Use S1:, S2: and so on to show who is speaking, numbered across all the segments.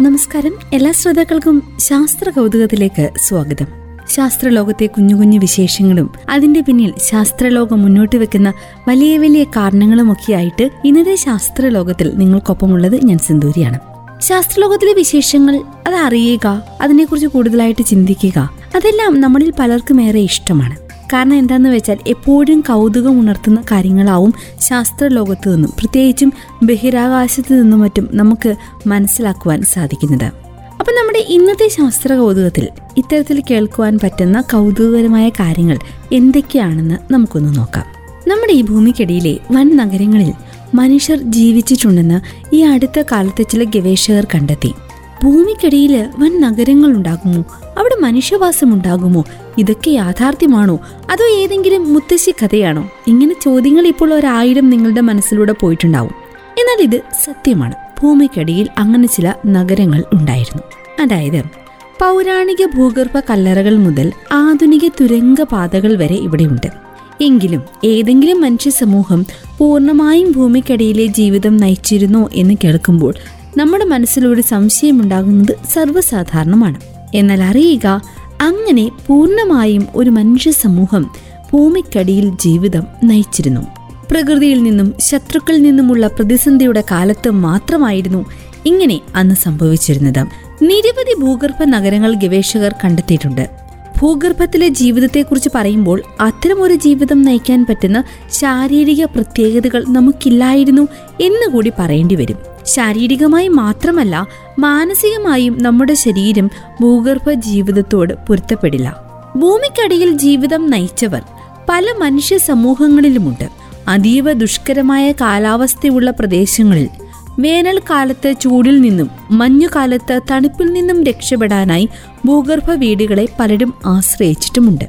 S1: നമസ്കാരം. എല്ലാ ശ്രോതാക്കൾക്കും ശാസ്ത്ര കൗതുകത്തിലേക്ക് സ്വാഗതം. ശാസ്ത്രലോകത്തെ കുഞ്ഞു കുഞ്ഞു വിശേഷങ്ങളും അതിന്റെ പിന്നിൽ ശാസ്ത്രലോകം മുന്നോട്ട് വെക്കുന്ന വലിയ വലിയ കാരണങ്ങളും കാരണങ്ങളുമൊക്കെയായിട്ട് ഇന്നത്തെ ശാസ്ത്രലോകത്തിൽ നിങ്ങൾക്കൊപ്പമുള്ളത് ഞാൻ സിന്ദൂരിയാണ്. ശാസ്ത്രലോകത്തിലെ വിശേഷങ്ങൾ അത് അറിയുക അതിനെക്കുറിച്ച് കൂടുതലായിട്ട് ചിന്തിക്കുക അതെല്ലാം നമ്മളിൽ പലർക്കും ഏറെ ഇഷ്ടമാണ്. കാരണം എന്താണെന്ന് വെച്ചാൽ എപ്പോഴും കൗതുകം ഉണർത്തുന്ന കാര്യങ്ങളാവും ശാസ്ത്രലോകത്തു നിന്നും പ്രത്യേകിച്ചും ബഹിരാകാശത്ത് നിന്നും മറ്റും നമുക്ക് മനസ്സിലാക്കുവാൻ സാധിക്കുന്നത്. അപ്പൊ നമ്മുടെ ഇന്നത്തെ ശാസ്ത്ര കൗതുകത്തിൽ ഇത്തരത്തിൽ കേൾക്കുവാൻ പറ്റുന്ന കൗതുകകരമായ കാര്യങ്ങൾ എന്തൊക്കെയാണെന്ന് നമുക്കൊന്ന് നോക്കാം. നമ്മുടെ ഈ ഭൂമിക്കടിയിലെ വൻ നഗരങ്ങളിൽ മനുഷ്യർ ജീവിച്ചിട്ടുണ്ടെന്ന് ഈ അടുത്ത കാലത്തെ ചില ഗവേഷകർ കണ്ടെത്തി. ഭൂമിക്കടിയിൽ വൻ നഗരങ്ങൾ ഉണ്ടാകുമോ അവിടെ മനുഷ്യവാസം ഉണ്ടാകുമോ ഇതൊക്കെ യാഥാർത്ഥ്യമാണോ? അതോ ഏതെങ്കിലും മുത്തശ്ശി കഥയാണോ? ഇങ്ങനെ ചോദ്യങ്ങൾ ഇപ്പോൾ ഒരായിരം നിങ്ങളുടെ മനസ്സിലൂടെ പോയിട്ടുണ്ടാവും. എന്നാൽ ഇത് സത്യമാണ്. ഭൂമിക്കടിയിൽ അങ്ങനെ ചില നഗരങ്ങൾ ഉണ്ടായിരുന്നു. അതായത് പൗരാണിക ഭൂഗർഭ കല്ലറകൾ മുതൽ ആധുനിക തുരങ്ക പാതകൾ വരെ ഇവിടെയുണ്ട്. എങ്കിലും ഏതെങ്കിലും മനുഷ്യ സമൂഹം പൂർണമായും ഭൂമിക്കടിയിലെ ജീവിതം നയിച്ചിരുന്നോ എന്ന് കേൾക്കുമ്പോൾ നമ്മുടെ മനസ്സിലൊരു സംശയമുണ്ടാകുന്നത് സർവസാധാരണമാണ്. എന്നാൽ അറിയുക അങ്ങനെ പൂർണമായും ഒരു മനുഷ്യ സമൂഹം ഭൂമിക്കടിയിൽ ജീവിതം നയിച്ചിരുന്നു. പ്രകൃതിയിൽ നിന്നും ശത്രുക്കളിൽ നിന്നുമുള്ള പ്രതിസന്ധിയുടെ കാലത്ത് മാത്രമായിരുന്നു ഇങ്ങനെ അന്ന് സംഭവിച്ചിരുന്നത്. നിരവധി ഭൂഗർഭ നഗരങ്ങൾ ഗവേഷകർ കണ്ടെത്തിയിട്ടുണ്ട്. ഭൂഗർഭത്തിലെ ജീവിതത്തെക്കുറിച്ച് പറയുമ്പോൾ അത്തരമൊരു ജീവിതം നയിക്കാൻ പറ്റുന്ന ശാരീരിക പ്രത്യേകതകൾ നമുക്കില്ലായിരുന്നു എന്നുകൂടി പറയേണ്ടി വരും ശാരീരികമായി മാത്രമല്ല മാനസികമായും നമ്മുടെ ശരീരം ഭൂഗർഭ ജീവിതത്തോട് പൊരുത്തപ്പെടില്ല. ഭൂമിക്കടിയിൽ ജീവിതം നയിച്ചവർ പല മനുഷ്യ സമൂഹങ്ങളിലുമുണ്ട്. അതീവ ദുഷ്കരമായ കാലാവസ്ഥയുള്ള പ്രദേശങ്ങളിൽ വേനൽക്കാലത്ത് ചൂടിൽ നിന്നും മഞ്ഞുകാലത്ത് തണുപ്പിൽ നിന്നും രക്ഷപ്പെടാനായി ഭൂഗർഭ വീടുകളെ പലരും ആശ്രയിച്ചിട്ടുമുണ്ട്.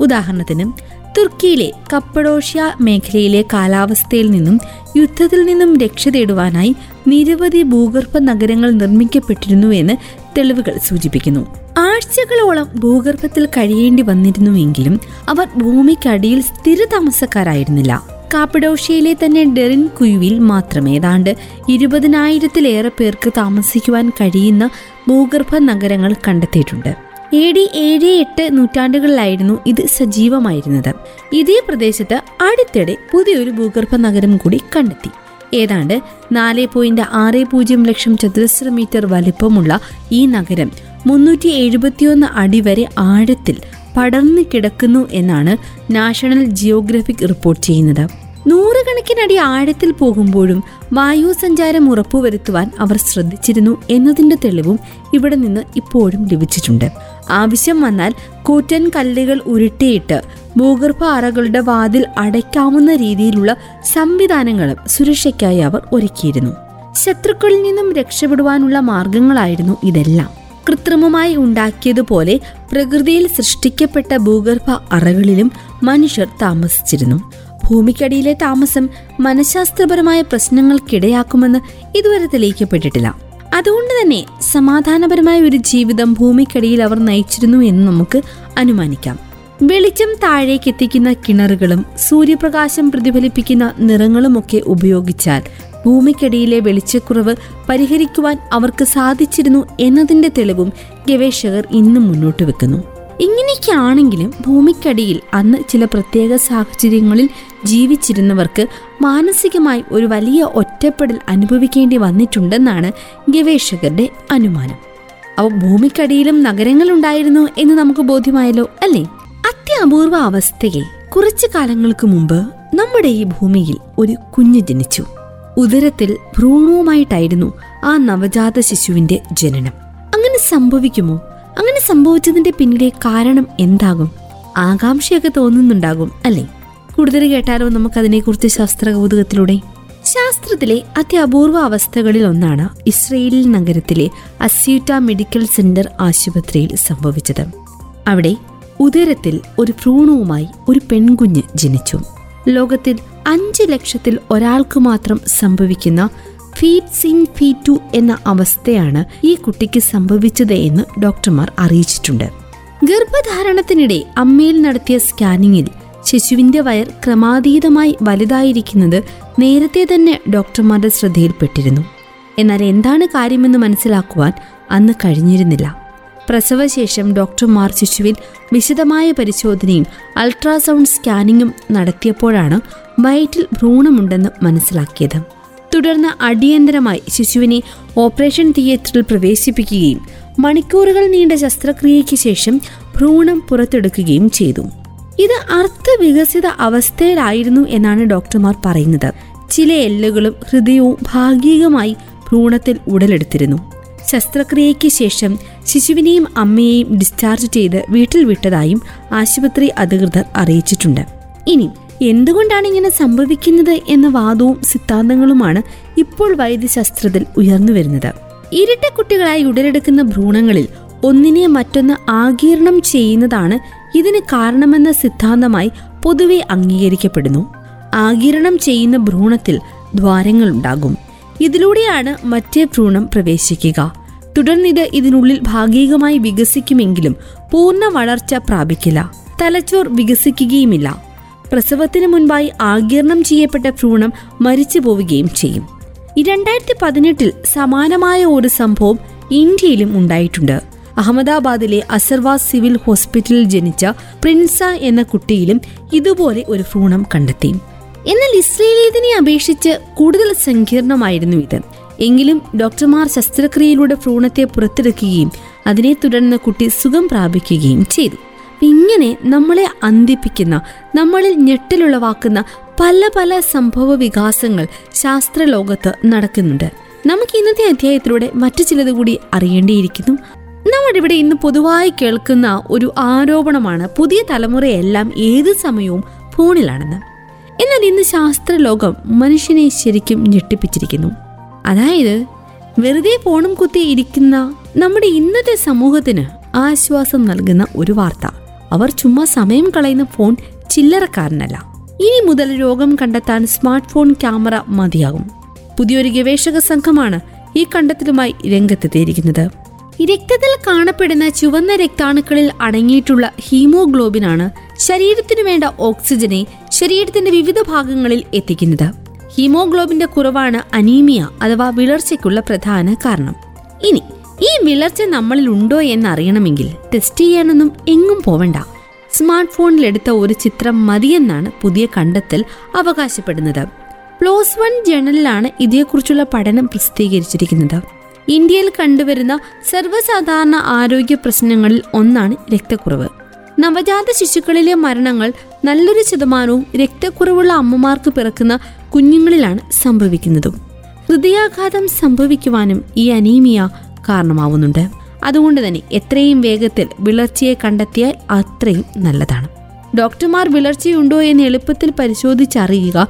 S1: ഉദാഹരണത്തിന് തുർക്കിയിലെ കപ്പഡോഷ്യ മേഖലയിലെ കാലാവസ്ഥയിൽ നിന്നും യുദ്ധത്തിൽ നിന്നും രക്ഷ തേടുവാനായി നിരവധി ഭൂഗർഭ നഗരങ്ങൾ നിർമ്മിക്കപ്പെട്ടിരുന്നുവെന്ന് തെളിവുകൾ സൂചിപ്പിക്കുന്നു. ആഴ്ചകളോളം ഭൂഗർഭത്തിൽ കഴിയേണ്ടി വന്നിരുന്നുവെങ്കിലും അവർ ഭൂമിക്കടിയിൽ സ്ഥിരതാമസക്കാരായിരുന്നില്ല. കാപ്പഡോഷ്യയിലെ തന്നെ ഡെറിൻ കുയുവിൽ മാത്രമേ ഏതാണ്ട് ഇരുപതിനായിരത്തിലേറെ പേർക്ക് താമസിക്കുവാൻ കഴിയുന്ന ഭൂഗർഭ നഗരങ്ങൾ കണ്ടെത്തിയിട്ടുണ്ട്. എ ഡി ഏഴ് എട്ട് നൂറ്റാണ്ടുകളിലായിരുന്നു ഇത് സജീവമായിരുന്നത്. ഇതേ പ്രദേശത്ത് അടുത്തിടെ പുതിയൊരു ഭൂഗർഭ നഗരം കൂടി കണ്ടെത്തി. ഏതാണ്ട് നാല് പോയിന്റ് ആറ് പൂജ്യം ലക്ഷം ചതുരശ്ര മീറ്റർ വലിപ്പമുള്ള ഈ നഗരം മുന്നൂറ്റി എഴുപത്തിയൊന്ന് അടി വരെ ആഴത്തിൽ പടർന്നു കിടക്കുന്നു എന്നാണ് നാഷണൽ ജിയോഗ്രഫിക് റിപ്പോർട്ട് ചെയ്യുന്നത്. നൂറുകണക്കിനടി ആഴത്തിൽ പോകുമ്പോഴും വായു സഞ്ചാരം ഉറപ്പുവരുത്തുവാൻ അവർ ശ്രദ്ധിച്ചിരുന്നു എന്നതിന്റെ തെളിവും ഇവിടെ നിന്ന് ഇപ്പോഴും ലഭിച്ചിട്ടുണ്ട്. ആവശ്യം വന്നാൽ കൂറ്റൻ കല്ലുകൾ ഉരുട്ടിയിട്ട് ഭൂഗർഭ അറകളുടെ വാതിൽ അടയ്ക്കാവുന്ന രീതിയിലുള്ള സംവിധാനങ്ങളും സുരക്ഷയ്ക്കായി അവർ ഒരുക്കിയിരുന്നു. ശത്രുക്കളിൽ നിന്നും രക്ഷപ്പെടുവാനുള്ള മാർഗങ്ങളായിരുന്നു ഇതെല്ലാം. കൃത്രിമമായി ഉണ്ടാക്കിയതുപോലെ പ്രകൃതിയിൽ സൃഷ്ടിക്കപ്പെട്ട ഭൂഗർഭ അറകളിലും മനുഷ്യർ താമസിച്ചിരുന്നു. ഭൂമിക്കടിയിലെ താമസം മനഃശാസ്ത്രപരമായ പ്രശ്നങ്ങൾക്കിടയാക്കുമെന്ന് ഇതുവരെ തെളിയിക്കപ്പെട്ടിട്ടില്ല. അതുകൊണ്ട് തന്നെ സമാധാനപരമായ ഒരു ജീവിതം ഭൂമിക്കടിയിൽ അവർ നയിച്ചിരുന്നു എന്ന് നമുക്ക് അനുമാനിക്കാം. വെളിച്ചം താഴേക്ക് എത്തിക്കുന്ന കിണറുകളും സൂര്യപ്രകാശം പ്രതിഫലിപ്പിക്കുന്ന നിറങ്ങളുമൊക്കെ ഉപയോഗിച്ചാൽ ഭൂമിക്കടിയിലെ വെളിച്ചക്കുറവ് പരിഹരിക്കുവാൻ അവർക്ക് സാധിച്ചിരുന്നു എന്നതിന്റെ തെളിവും ഗവേഷകർ ഇന്നും മുന്നോട്ട് വെക്കുന്നു. ഇങ്ങനെയൊക്കെയാണെങ്കിലും ഭൂമിക്കടിയിൽ അന്ന് ചില പ്രത്യേക സാഹചര്യങ്ങളിൽ ജീവിച്ചിരുന്നവർക്ക് മാനസികമായി ഒരു വലിയ ഒറ്റപ്പെടൽ അനുഭവിക്കേണ്ടി വന്നിട്ടുണ്ടെന്നാണ് ഗവേഷകരുടെ അനുമാനം. അവ ഭൂമിക്കടിയിലും നഗരങ്ങളുണ്ടായിരുന്നു എന്ന് നമുക്ക് ബോധ്യമായല്ലോ അല്ലേ? അത്യപൂർവ അവസ്ഥയിൽ കുറച്ചു കാലങ്ങൾക്ക് മുമ്പ് നമ്മുടെ ഈ ഭൂമിയിൽ ഒരു കുഞ്ഞ് ജനിച്ചു. ഉദരത്തിൽ ഭ്രൂണവുമായിട്ടായിരുന്നു ആ നവജാത ശിശുവിന്റെ ജനനം. അങ്ങനെ സംഭവിക്കുമോ? അങ്ങനെ സംഭവിച്ചതിന്റെ പിന്നിലെ കാരണം എന്താകും? ആകാംക്ഷയൊക്കെ തോന്നുന്നുണ്ടാകും അല്ലേ? കൂടുതൽ കേട്ടാലോ നമുക്കതിനെക്കുറിച്ച് ശാസ്ത്ര കൗതുകത്തിലൂടെ ശാസ്ത്രത്തിലെ അത്യപൂർവ അവസ്ഥകളിൽ ഒന്നാണ് ഇസ്രയേലിൽ നഗരത്തിലെ അസ്യൂട്ട മെഡിക്കൽ സെന്റർ ആശുപത്രിയിൽ സംഭവിച്ചത്. അവിടെ ഉദരത്തിൽ ഒരു ഭ്രൂണവുമായി ഒരു പെൺകുഞ്ഞ് ജനിച്ചു. ലോകത്തിൽ അഞ്ച് ലക്ഷത്തിൽ ഒരാൾക്ക് മാത്രം സംഭവിക്കുന്ന ഫീറ്റ് സിൻ ടു എന്ന അവസ്ഥയാണ് ഈ കുട്ടിക്ക് സംഭവിച്ചത് എന്ന് ഡോക്ടർമാർ അറിയിച്ചിട്ടുണ്ട്. ഗർഭധാരണത്തിനിടെ അമ്മയിൽ നടത്തിയ സ്കാനിങ്ങിൽ ശിശുവിന്റെ വയർ ക്രമാതീതമായി വലുതായിരിക്കുന്നത് നേരത്തെ തന്നെ ഡോക്ടർമാരുടെ ശ്രദ്ധയിൽപ്പെട്ടിരുന്നു. എന്നാൽ എന്താണ് കാര്യമെന്ന് മനസ്സിലാക്കുവാൻ അന്ന് കഴിഞ്ഞിരുന്നില്ല. പ്രസവശേഷം ഡോക്ടർമാർ ശിശുവിൽ വിശദമായ പരിശോധനയും അൾട്രാസൗണ്ട് സ്കാനിങ്ങും നടത്തിയപ്പോഴാണ് വയറ്റിൽ ഭ്രൂണമുണ്ടെന്ന് മനസ്സിലാക്കിയത്. തുടർന്ന് അടിയന്തരമായി ശിശുവിനെ ഓപ്പറേഷൻ തിയേറ്ററിൽ പ്രവേശിപ്പിക്കുകയും മണിക്കൂറുകൾ നീണ്ട ശസ്ത്രക്രിയയ്ക്ക് ശേഷം ഭ്രൂണം പുറത്തെടുക്കുകയും ചെയ്തു. ഇത് അർത്ഥവികസിത അവസ്ഥയിലായിരുന്നു എന്നാണ് ഡോക്ടർമാർ പറയുന്നത്. ചില എല്ലുകളും ഹൃദയവും ഭാഗികമായി ഭ്രൂണത്തിൽ ഉടലെടുത്തിരുന്നു. ശസ്ത്രക്രിയയ്ക്ക് ശേഷം ശിശുവിനെയും അമ്മയെയും ഡിസ്ചാർജ് ചെയ്ത് വീട്ടിൽ വിട്ടതായും ആശുപത്രി അധികൃതർ അറിയിച്ചിട്ടുണ്ട്. ഇനി എന്തുകൊണ്ടാണ് ഇങ്ങനെ സംഭവിക്കുന്നത് എന്ന വാദവും സിദ്ധാന്തങ്ങളുമാണ് ഇപ്പോൾ വൈദ്യശാസ്ത്രത്തിൽ ഉയർന്നു വരുന്നത്. ഇരട്ട കുട്ടികളായി ഉടലെടുക്കുന്ന ഭ്രൂണങ്ങളിൽ ഒന്നിനെ മറ്റൊന്ന് ആകീർണം ചെയ്യുന്നതാണ് ഇതിന് കാരണമെന്ന സിദ്ധാന്തമായി പൊതുവെ അംഗീകരിക്കപ്പെടുന്നു. ആകിരണം ചെയ്യുന്ന ഭ്രൂണത്തിൽ ദ്വാരങ്ങൾ ഉണ്ടാകും. ഇതിലൂടെയാണ് മറ്റേ ഭ്രൂണം പ്രവേശിക്കുക. തുടർന്നിത് ഇതിനുള്ളിൽ ഭാഗികമായി വികസിക്കുമെങ്കിലും പൂർണ വളർച്ച പ്രാപിക്കില്ല. തലച്ചോർ വികസിക്കുകയുമില്ല. പ്രസവത്തിന് മുൻപായി ആഗീർണം ചെയ്യപ്പെട്ട ഭ്രൂണം മരിച്ചു പോവുകയും ചെയ്യും. രണ്ടായിരത്തി പതിനെട്ടിൽ സമാനമായ ഒരു സംഭവം ഇന്ത്യയിലും ഉണ്ടായിട്ടുണ്ട്. അഹമ്മദാബാദിലെ അസർവാ സിവിൽ ഹോസ്പിറ്റലിൽ ജനിച്ച പ്രിൻസ എന്ന കുട്ടിയിലും ഇതുപോലെ ഒരു ഭ്രൂണം കണ്ടെത്തി. എന്നാൽ ഇസ്രയേലിയതിനെ അപേക്ഷിച്ച് കൂടുതൽ സങ്കീർണമായിരുന്നു ഇത്. എങ്കിലും ഡോക്ടർമാർ ശസ്ത്രക്രിയയിലൂടെ ഭ്രൂണത്തെ പുറത്തെടുക്കുകയും അതിനെ തുടർന്ന് കുട്ടി സുഖം പ്രാപിക്കുകയും ചെയ്തു. ഇങ്ങനെ നമ്മളെ അന്തിപ്പിക്കുന്ന നമ്മളിൽ ഞെട്ടലുളവാക്കുന്ന പല പല സംഭവ വികാസങ്ങൾ ശാസ്ത്രലോകത്ത് നടക്കുന്നുണ്ട്. നമുക്ക് ഇന്നത്തെ അധ്യായത്തിലൂടെ മറ്റു ചിലത് കൂടി അറിയേണ്ടിയിരിക്കുന്നു. നമ്മുടെ ഇവിടെ ഇന്ന് പൊതുവായി കേൾക്കുന്ന ഒരു ആരോപണമാണ് പുതിയ തലമുറയെല്ലാം ഏത് സമയവും ഫോണിലാണെന്ന്. എന്നാൽ ഇന്ന് ശാസ്ത്രലോകം മനുഷ്യനെ ശരിക്കും ഞെട്ടിപ്പിച്ചിരിക്കുന്നു. അതായത് വെറുതെ ഫോണും കുത്തി ഇരിക്കുന്ന നമ്മുടെ ഇന്നത്തെ സമൂഹത്തിന് ആശ്വാസം നൽകുന്ന ഒരു വാർത്ത. അവർ ചുമ്മാ സമയം കളയുന്ന ഫോൺ ചില്ലറക്കാരനല്ല. ഇനി മുതൽ രോഗം കണ്ടെത്താൻ സ്മാർട്ട് ഫോൺ ക്യാമറ മതിയാകും. പുതിയൊരു ഗവേഷക സംഘമാണ് ഈ കണ്ടെത്തലുമായി രംഗത്തെത്തിയിരിക്കുന്നത്. രക്തത്തിൽ കാണപ്പെടുന്ന ചുവന്ന രക്താണുക്കളിൽ അടങ്ങിയിട്ടുള്ള ഹീമോഗ്ലോബിനാണ് ശരീരത്തിന് വേണ്ട ഓക്സിജനെ ശരീരത്തിന്റെ വിവിധ ഭാഗങ്ങളിൽ എത്തിക്കുന്നത്. ഹീമോഗ്ലോബിന്റെ കുറവാണ് അനീമിയ അഥവാ വിളർച്ചയ്ക്കുള്ള പ്രധാന കാരണം. ഇനി ഈ വിളർച്ച നമ്മളിൽ ഉണ്ടോ എന്ന് അറിയണമെങ്കിൽ ടെസ്റ്റ് ചെയ്യാനൊന്നും എങ്ങും പോവണ്ട. സ്മാർട്ട് ഫോണിലെടുത്ത ഒരു ചിത്രം മതിയെന്നാണ് പുതിയ കണ്ടെത്തൽ അവകാശപ്പെടുന്നത്. പ്ലോസ് വൺ ജേണലിലാണ് ഇതേക്കുറിച്ചുള്ള പഠനം പ്രസിദ്ധീകരിച്ചിരിക്കുന്നത്. ഇന്ത്യയിൽ കണ്ടുവരുന്ന സർവസാധാരണ ആരോഗ്യ പ്രശ്നങ്ങളിൽ ഒന്നാണ് രക്തക്കുറവ്. നവജാത ശിശുക്കളിലെ മരണങ്ങൾ നല്ലൊരു ശതമാനവും രക്തക്കുറവുള്ള അമ്മമാർക്ക് പിറക്കുന്ന കുഞ്ഞുങ്ങളിലാണ് സംഭവിക്കുന്നതും. ഹൃദയാഘാതം സംഭവിക്കുവാനും ഈ അനീമിയ കാരണമാവുന്നുണ്ട്. അതുകൊണ്ട് തന്നെ എത്രയും വേഗത്തിൽ വിളർച്ചയെ കണ്ടെത്തിയാൽ അത്രയും നല്ലതാണ്. ഡോക്ടർമാർ വിളർച്ചയുണ്ടോ എന്ന് എളുപ്പത്തിൽ പരിശോധിച്ചറിയുക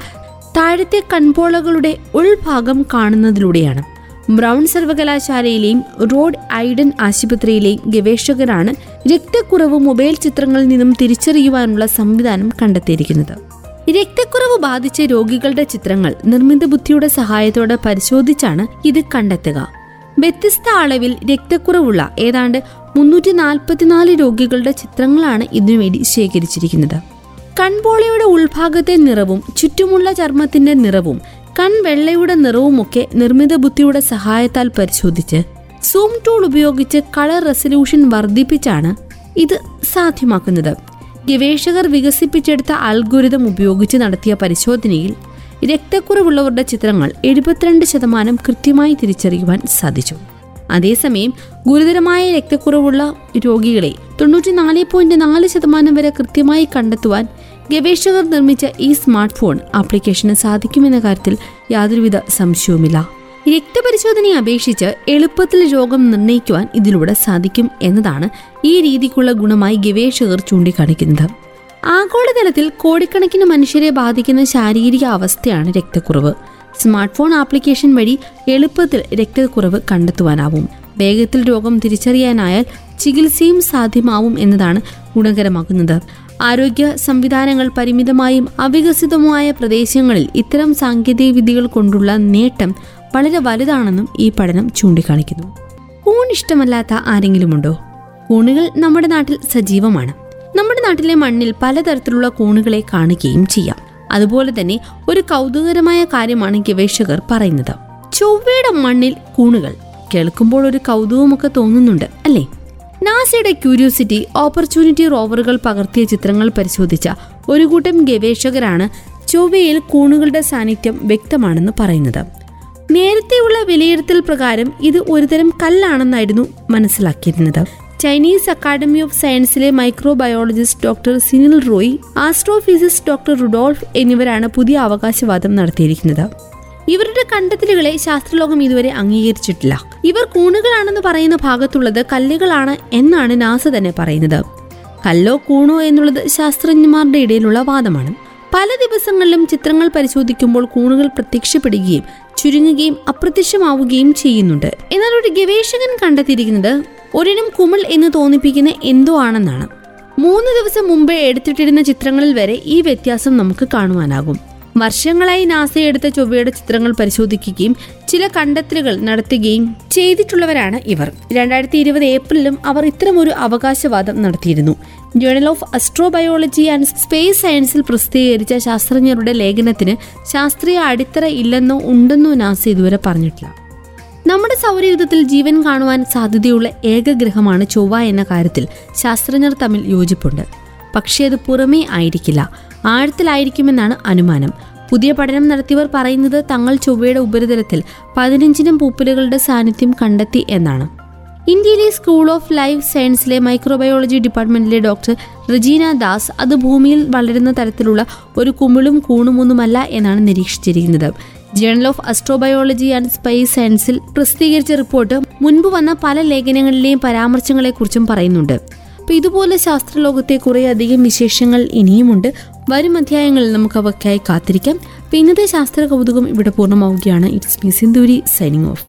S1: താഴത്തെ കൺപോളകളുടെ ഉൾഭാഗം കാണുന്നതിലൂടെയാണ്. ബ്രൗൺ സർവകലാശാലയിലെയും റോഡ് ഐഡൻ ആശുപത്രിയിലെയും ഗവേഷകരാണ് രക്തക്കുറവ് മൊബൈൽ ചിത്രങ്ങളിൽ നിന്നും തിരിച്ചറിയുവാനുള്ള സംവിധാനം കണ്ടെത്തിയിരിക്കുന്നത്. രക്തക്കുറവ് ബാധിച്ച രോഗികളുടെ ചിത്രങ്ങൾ നിർമ്മിത ബുദ്ധിയുടെ സഹായത്തോടെ പരിശോധിച്ചാണ് ഇത് കണ്ടെത്തുക. വ്യത്യസ്ത അളവിൽ രക്തക്കുറവുള്ള ഏതാണ്ട് മുന്നൂറ്റി നാൽപ്പത്തിനാല് രോഗികളുടെ ചിത്രങ്ങളാണ് ഇതിനുവേണ്ടി ശേഖരിച്ചിരിക്കുന്നത്. കൺപോളയുടെ ഉൾഭാഗത്തെ നിറവും ചുറ്റുമുള്ള ചർമ്മത്തിന്റെ നിറവും കൺവെള്ളയുടെ നിറവുമൊക്കെ നിർമ്മിത ബുദ്ധിയുടെ സഹായത്താൽ പരിശോധിച്ച് സൂം ടൂൾ ഉപയോഗിച്ച് കളർ റെസല്യൂഷൻ വർദ്ധിപ്പിച്ചാണ് ഇത് സാധ്യമാക്കുന്നത്. ഗവേഷകർ വികസിപ്പിച്ചെടുത്ത അൽഗുരിതം ഉപയോഗിച്ച് നടത്തിയ പരിശോധനയിൽ രക്തക്കുറവുള്ളവരുടെ ചിത്രങ്ങൾ എഴുപത്തിരണ്ട് ശതമാനം കൃത്യമായി തിരിച്ചറിയുവാൻ സാധിച്ചു. അതേസമയം ഗുരുതരമായ രക്തക്കുറവുള്ള രോഗികളെ തൊണ്ണൂറ്റിനാല് പോയിന്റ് നാല് ശതമാനം വരെ കൃത്യമായി കണ്ടെത്തുവാൻ ഗവേഷകർ നിർമ്മിച്ച ഈ സ്മാർട്ട് ഫോൺ ആപ്ലിക്കേഷന് സാധിക്കുമെന്ന കാര്യത്തിൽ യാതൊരുവിധ സംശയവുമില്ല. രക്തപരിശോധനയെ അപേക്ഷിച്ച് എളുപ്പത്തിൽ രോഗം നിർണയിക്കുവാൻ ഇതിലൂടെ സാധിക്കും എന്നതാണ് ഈ രീതിക്കുള്ള ഗുണമായി ഗവേഷകർ ചൂണ്ടിക്കാണിക്കുന്നത്. ആഗോളതലത്തിൽ കോടിക്കണക്കിന് മനുഷ്യരെ ബാധിക്കുന്ന ശാരീരിക അവസ്ഥയാണ് രക്തക്കുറവ്. സ്മാർട്ട് ഫോൺ ആപ്ലിക്കേഷൻ വഴി എളുപ്പത്തിൽ രക്തക്കുറവ് കണ്ടെത്തുവാനാവും. വേഗത്തിൽ രോഗം തിരിച്ചറിയാനായാൽ ചികിത്സയും സാധ്യമാവും എന്നതാണ് ഗുണകരമാകുന്നത്. ആരോഗ്യ സംവിധാനങ്ങൾ പരിമിതമായും അവികസിതവുമായ പ്രദേശങ്ങളിൽ ഇത്തരം സാങ്കേതിക വിദ്യകൾ കൊണ്ടുള്ള നേട്ടം വളരെ വലുതാണെന്നും ഈ പഠനം ചൂണ്ടിക്കാണിക്കുന്നു. കൂൺ ഇഷ്ടമല്ലാത്ത ആരെങ്കിലുമുണ്ടോ? കൂണുകൾ നമ്മുടെ നാട്ടിൽ സജീവമാണ്. നാട്ടിലെ മണ്ണിൽ പലതരത്തിലുള്ള കൂണുകളെ കാണുകയും ചെയ്യാം. അതുപോലെ തന്നെ ഒരു കൗതുകരമായ കാര്യമാണ് ഗവേഷകർ പറയുന്നത്. ചൊവ്വയുടെ മണ്ണിൽ കൂണുകൾ. കേൾക്കുമ്പോൾ ഒരു കൗതുകമൊക്കെ തോന്നുന്നുണ്ട് അല്ലേ? നാസയുടെ ക്യൂരിയോസിറ്റി ഓപ്പർച്യൂണിറ്റി റോവറുകൾ പകർത്തിയ ചിത്രങ്ങൾ പരിശോധിച്ച ഒരു കൂട്ടം ഗവേഷകരാണ് ചൊവ്വയിൽ കൂണുകളുടെ സാന്നിധ്യം വ്യക്തമാണെന്ന് പറയുന്നത്. നേരത്തെയുള്ള വിലയിരുത്തൽ പ്രകാരം ഇത് ഒരുതരം കല്ലാണെന്നായിരുന്നു മനസ്സിലാക്കിയിരുന്നത്. Chinese academy of സയൻസിലെ microbiologist doctor Sinil Roy astrophysicist doctor Rudolf എന്നിവരാണ് പുതിയ അവകാശവാദം നടത്തിയിരിക്കുന്നത്. ഇവരുടെ കണ്ടെത്തലുകളെ ശാസ്ത്രലോകം ഇതുവരെ അംഗീകരിച്ചിട്ടില്ല. ഇവർ കൂണുകളാണെന്ന് പറയുന്ന ഭാഗത്തുള്ളത് കല്ലുകളാണ് എന്നാണ് നാസ തന്നെ പറയുന്നത്. കല്ലോ കൂണോ എന്നുള്ളത് ശാസ്ത്രജ്ഞന്മാരുടെ ഇടയിലുള്ള വാദമാണ്. പല ദിവസങ്ങളിലും ചിത്രങ്ങൾ പരിശോധിക്കുമ്പോൾ കൂണുകൾ പ്രത്യക്ഷപ്പെടുകയും ചുരുങ്ങുകയും അപ്രത്യക്ഷമാവുകയും ചെയ്യുന്നുണ്ട്. എന്നാൽ ഒരു ഗവേഷകൻ കണ്ടെത്തിയിരിക്കുന്നത് ഒരിനം കുമിൾ എന്ന് തോന്നിപ്പിക്കുന്ന എന്തോ ആണെന്നാണ്. മൂന്ന് ദിവസം മുമ്പേ എടുത്തിട്ടിരുന്ന ചിത്രങ്ങളിൽ വരെ ഈ വ്യത്യാസം നമുക്ക് കാണുവാനാകും. വർഷങ്ങളായി നാസ എടുത്ത ചൊവ്വയുടെ ചിത്രങ്ങൾ പരിശോധിക്കുകയും ചില കണ്ടെത്തലുകൾ നടത്തുകയും ചെയ്തിട്ടുള്ളവരാണ് ഇവർ. രണ്ടായിരത്തി ഇരുപത് ഏപ്രിലും അവർ ഇത്തരമൊരു അവകാശവാദം നടത്തിയിരുന്നു. Journal of Astrobiology and Space സയൻസിൽ പ്രസിദ്ധീകരിച്ച ശാസ്ത്രജ്ഞരുടെ ലേഖനത്തിന് ശാസ്ത്രീയ അടിത്തറ ഇല്ലെന്നോ ഉണ്ടെന്നോ നാസ ഇതുവരെ പറഞ്ഞിട്ടില്ല. നമ്മുടെ സൗരയുധത്തിൽ ജീവൻ കാണുവാൻ സാധ്യതയുള്ള ഏക ഗ്രഹമാണ് ചൊവ്വ എന്ന കാര്യത്തിൽ ശാസ്ത്രജ്ഞർ തമ്മിൽ യോജിപ്പുണ്ട്. പക്ഷേ അത് പുറമേ ആയിരിക്കില്ല. ആഴത്തിലായിരിക്കുമെന്നാണ് അനുമാനം. പുതിയ പഠനം നടത്തിയവർ പറയുന്നത് തങ്ങൾ ചൊവ്വയുടെ ഉപരിതലത്തിൽ പതിനഞ്ചിനും പൂപ്പലുകളുടെ സാന്നിധ്യം കണ്ടെത്തി എന്നാണ്. ഇന്ത്യയിലെ സ്കൂൾ ഓഫ് ലൈഫ് സയൻസിലെ മൈക്രോബയോളജി ഡിപ്പാർട്ട്മെന്റിലെ ഡോക്ടർ റജീന ദാസ് അത് ഭൂമിയിൽ വളരുന്ന തരത്തിലുള്ള ഒരു കുമിളും കൂണുമൊന്നുമല്ല എന്നാണ് നിരീക്ഷിച്ചിരിക്കുന്നത്. Journal of Astrobiology and Space സയൻസിൽ പ്രസിദ്ധീകരിച്ച റിപ്പോർട്ട് മുൻപ് വന്ന പല ലേഖനങ്ങളിലെയും പരാമർശങ്ങളെക്കുറിച്ചും പറയുന്നുണ്ട്. അപ്പോൾ ഇതുപോലെ ശാസ്ത്രലോകത്തെ കുറേയധികം വിശേഷങ്ങൾ ഇനിയുമുണ്ട്. വരും അധ്യായങ്ങളിൽ നമുക്ക് അവയ്ക്കായി കാത്തിരിക്കാം. പിന്നത്തെ ശാസ്ത്ര കൗതുകം ഇവിടെ പൂർണമാവുകയാണ്. It's me Sindhuri signing off